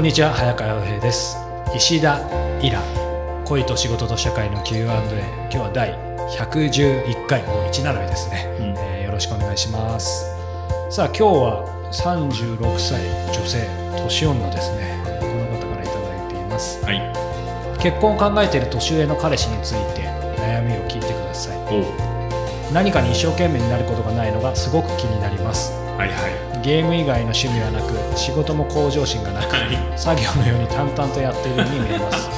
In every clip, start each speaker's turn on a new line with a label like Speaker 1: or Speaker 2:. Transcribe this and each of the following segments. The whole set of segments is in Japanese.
Speaker 1: こんにちは早川洋平です。石田イラ恋と仕事と社会の Q&A 今日は第111回もう1並びですね、
Speaker 2: うん。
Speaker 1: えーよろしくお願いします。さあ今日は36歳女性年女ですね。この方からいただいています。
Speaker 2: はい。
Speaker 1: 結婚を考えている年上の彼氏について悩みを聞いてください。何かに一生懸命になることがないのがすごく気になります。
Speaker 2: はいはい。
Speaker 1: ゲーム以外の趣味はなく仕事も向上心がなく
Speaker 2: はい。
Speaker 1: 作業のように淡々とやっているように見えます。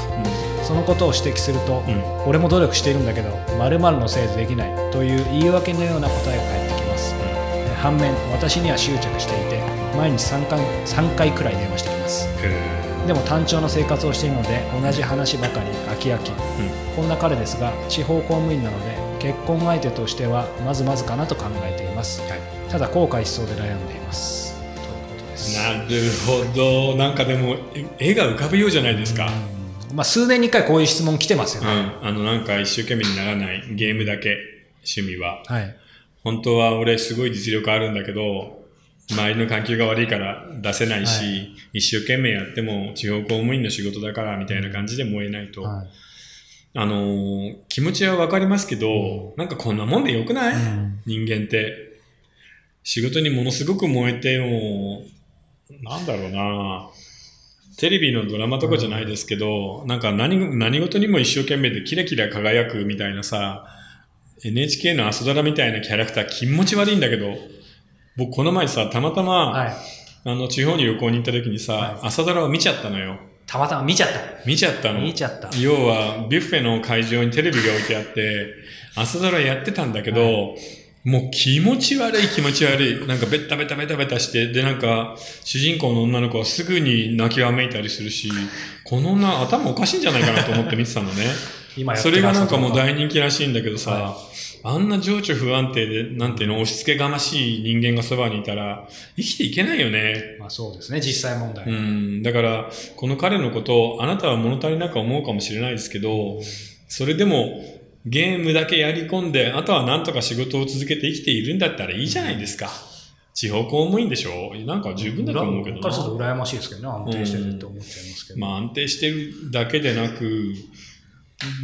Speaker 1: そのことを指摘すると、
Speaker 2: うん。
Speaker 1: 俺も努力しているんだけど〇〇のせいでできないという言い訳のような答えが返ってきます。えー反面私には執着していて毎日3回 ,3 回くらい電話してきます。
Speaker 2: へ
Speaker 1: でも単調な生活をしているので同じ話ばかり飽き飽き。
Speaker 2: ー
Speaker 1: こんな彼ですが地方公務員なので結婚相手としてはまずまずかなと考えています
Speaker 2: うん。はい。
Speaker 1: ただ後悔しそうで悩んでいますということです
Speaker 2: なるほど。なんかでも、え絵が浮かぶようじゃないですか。
Speaker 1: まあ、数年に1回こういう質問来てますよ
Speaker 2: うん。
Speaker 1: ね、
Speaker 2: あの、なんか一生懸命にならないゲームだけ、趣味は。
Speaker 1: はい
Speaker 2: 本当は俺すごい実力あるんだけど、周りの環境が悪いから出せないし、
Speaker 1: は
Speaker 2: 一生懸命やっても地方公務員の仕事だからみたいな感じで燃えないと。
Speaker 1: はい
Speaker 2: あのー気持ちはわかりますけど、なんかこんなもんでよくない、
Speaker 1: うん。
Speaker 2: 人間って。仕事にものすごく燃えても、なんだろうな。テレビのドラマとかじゃないですけど、なんか何何事にも一生懸命でキラキラ輝くみたいなさ、NHK の朝ドラみたいなキャラクター気持ち悪いんだけど、僕この前さ、たまたま、
Speaker 1: はい、
Speaker 2: あの地方に旅行に行った時にさ、
Speaker 1: はい。
Speaker 2: 朝ドラを見ちゃったのよ。
Speaker 1: たまたま見ちゃった
Speaker 2: 見ちゃったの？
Speaker 1: 見ちゃった
Speaker 2: 要は、ビュッフェの会場にテレビが置いてあって、朝ドラやってたんだけど、もう気持ち悪い気持ち悪い。なんかベタベタベタベタして、でなんか、主人公の女の子はすぐに泣きわめいたりするし、この女頭おかしいんじゃないかなと思って見てたのね。
Speaker 1: 今やってる
Speaker 2: それがなんかもう大人気らしいんだけどさ、
Speaker 1: は
Speaker 2: あんな情緒不安定で、なんていうの、押し付けがましい人間がそばにいたら、生きていけないよね。
Speaker 1: まあ、そうですね実際問題、
Speaker 2: うん、だから、この彼のことを、あなたは物足りなく思うかもしれないですけど、それでも、ゲームだけやり込んで、あとはなんとか仕事を続けて生きているんだったらいいじゃないですか。地方公務員でしょ。なんか十分だと思うけど
Speaker 1: 僕からすると
Speaker 2: な。
Speaker 1: 羨ましいですけどね安定してるって思っちゃいますけど、
Speaker 2: まあ安定してるだけでなく、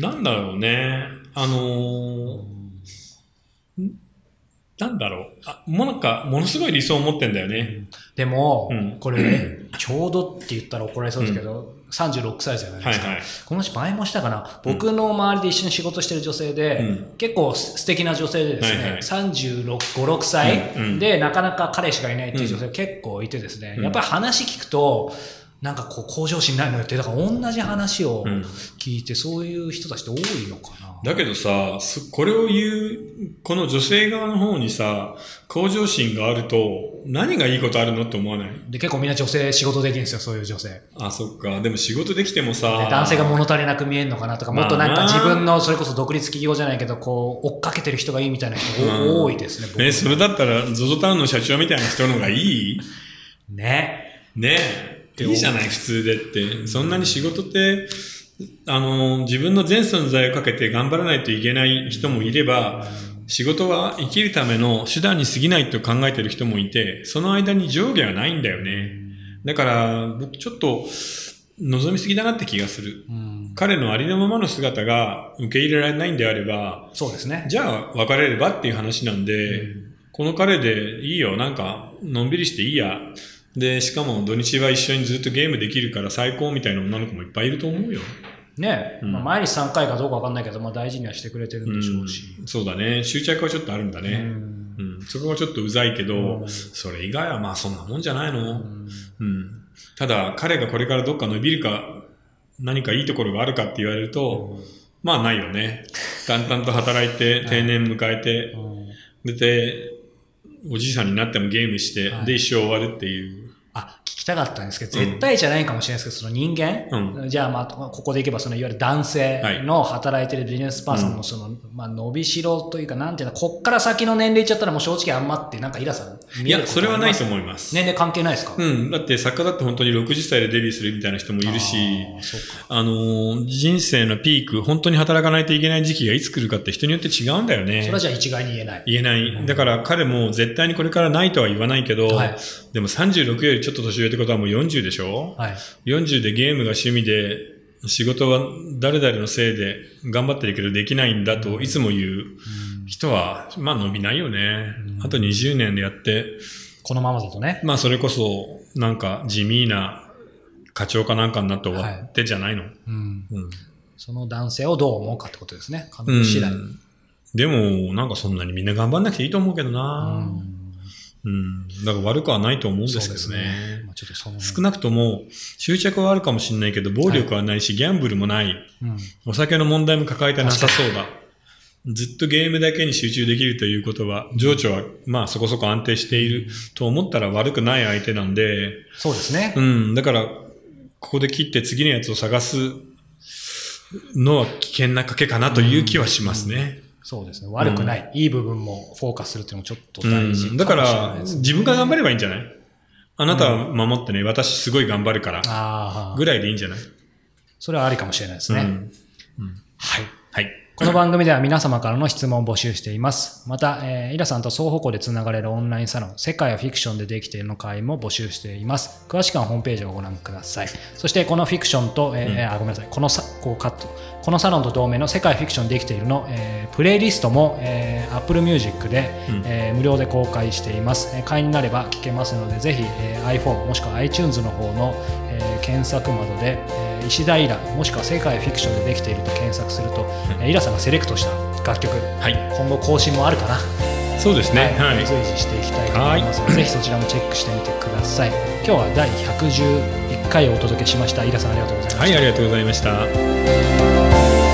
Speaker 2: なんだろうね。あのーなんだろう。あ、もうなんか、ものすごい理想を持ってんだよね。
Speaker 1: でも、
Speaker 2: うん
Speaker 1: これね、ちょうどって言ったら怒られそうですけど、36歳じゃないですか。
Speaker 2: はいはい。
Speaker 1: この人前もしたかな、僕の周りで一緒に仕事してる女性で、
Speaker 2: うん
Speaker 1: 結構素敵な女性でですね、
Speaker 2: はいはい
Speaker 1: 36、5、6歳、
Speaker 2: うんうん
Speaker 1: で、なかなか彼氏がいないっていう女性結構いてですね、
Speaker 2: うん
Speaker 1: やっぱり話聞くと、なんかこう向上心ないのよって、だから同じ話を
Speaker 2: うん
Speaker 1: 聞いて、そういう人たちって多いのかな。
Speaker 2: だけどさ、そこれを言う、この女性側の方にさ、向上心があると、何がいいことあるのって思わない？
Speaker 1: で、結構みんな女性仕事できるんですよ、そういう女性。で
Speaker 2: あ、そっか。でも仕事できてもさ、
Speaker 1: 男性が物足りなく見えるのかなとか、もっとなんか自分の、それこそ独立企業じゃないけど、こう、追っかけてる人がいいみたいな人多いですね、僕
Speaker 2: え、それだったら、ZOZO タウンの社長みたいな人の方がいい？
Speaker 1: ね。
Speaker 2: ねえ。いいじゃない、普通でって。そんなに仕事って、あの、自分の全存在をかけて頑張らないといけない人もいれば、仕事は生きるための手段に過ぎないと考えてる人もいて、その間に上下はないんだよね。だから、僕ちょっと、望みすぎだなって気がする。
Speaker 1: うん、
Speaker 2: 彼のありのままの姿が受け入れられないんであれば、
Speaker 1: そうですね。
Speaker 2: じゃあ別れればっていう話なんで、この彼でいいよ、なんか、のんびりしていいや。で、しかも土日は一緒にずっとゲームできるから最高みたいな女の子もいっぱいいると思うよ。
Speaker 1: ね、
Speaker 2: うん
Speaker 1: まあ、毎日3回かどうかわかんないけど、まあ、大事にはしてくれてるんでしょうし。
Speaker 2: うんそうだね。執着はちょっとあるんだ
Speaker 1: う
Speaker 2: ね。
Speaker 1: ん
Speaker 2: うん。そこはちょっとうざいけど、
Speaker 1: うん
Speaker 2: それ以外はまあそんなもんじゃないの。
Speaker 1: うん
Speaker 2: うん。ただ、彼がこれからどっか伸びるか、何かいいところがあるかって言われると、まあないよね。淡々と働いて、定年迎えて、
Speaker 1: うん
Speaker 2: で、で、おじいさんになってもゲームして、
Speaker 1: はい
Speaker 2: で、一生終わるっていう。
Speaker 1: あ、聞きたかったんですけど、絶対じゃないかもしれないですけど、その人間、
Speaker 2: う
Speaker 1: じゃあまあ、ここでいけば、そのいわゆる男性の働いてるビジネスパーソンのその、まあ、伸びしろというか、なんていうの、こっから先の年齢いっちゃったらもう正直あんまって、なんかイラさん、
Speaker 2: いや、それはないと
Speaker 1: 思
Speaker 2: 思います。
Speaker 1: 年齢関係ないですか？
Speaker 2: うん。だって作家だって本当に60歳でデビューするみたいな人もいるし、
Speaker 1: あ
Speaker 2: のー人生のピーク、本当に働かないといけない時期がいつ来るかって人によって違うんだよね。
Speaker 1: それはじゃあ一概に言えない。
Speaker 2: 言えない。だから彼も絶対にこれからないとは言わないけど、
Speaker 1: はい
Speaker 2: でも36よりちょっと年上ってことはもう40でしょ？
Speaker 1: はい。
Speaker 2: 40でゲームが趣味で、仕事は誰々のせいで頑張ってるけどできないんだといつも言う人は、まあ伸びないよね。あと20年でやって、
Speaker 1: このままだとね。
Speaker 2: まあそれこそなんか地味な課長かなんかになって終わってじゃないの？
Speaker 1: うん。
Speaker 2: うん
Speaker 1: その男性をどう思うかってことですね。彼女次第。
Speaker 2: うんでも、なんかそんなにみんな頑張んなくていいと思うけどな。うん。だから悪くはないと思うんですけどね。
Speaker 1: まあ、ちょっとその
Speaker 2: 少なくとも執着はあるかもしれないけど、暴力はないし、ギャンブルもない。
Speaker 1: うん。
Speaker 2: お酒の問題も抱えてなさそうだ。ずっとゲームだけに集中できるということは、情緒はまあそこそこ安定していると思ったら悪くない相手なんで、
Speaker 1: そうですね。
Speaker 2: うん、だから、ここで切って次のやつを探すのは危険な賭けかなという気はしますね。
Speaker 1: そうですね。悪くない。いい部分もフォーカスするっていうのもちょっと
Speaker 2: う
Speaker 1: 大事
Speaker 2: ん、だか
Speaker 1: もしれな
Speaker 2: ら自分が頑張ればいいんじゃない？あなたは守ってね、私すごい頑張るから、ぐ、らいでいいんじゃない？
Speaker 1: それはありかもしれないですね。
Speaker 2: うん。
Speaker 1: はい。
Speaker 2: はい。
Speaker 1: この番組では皆様からの質問を募集しています。また、えーイラさんと双方向でつながれるオンラインサロン、世界はフィクションでできているの会も募集しています。詳しくはホームページをご覧ください。そして、このフィクションと、えーあ、ごめんなさい。このさ、こうカット。このサロンと同名の世界フィクションでできているの、えープレイリストも、えー Apple Music で、
Speaker 2: うん
Speaker 1: えー無料で公開しています。えー会員になれば聞けますので、ぜひ、えー iPhone もしくは iTunes の方の、えー検索窓で、えー石田イラもしくは世界フィクションでできていると検索すると、えーイラさんがセレクトした楽曲
Speaker 2: はい。
Speaker 1: 今後更新もあるかな、
Speaker 2: そうですね。はい。
Speaker 1: 随時していきたいと思いますので、ぜひそちらもチェックしてみてください今日は第111回をお届けしましたイラさんありがとうございました、
Speaker 2: はい、ありがとうございました。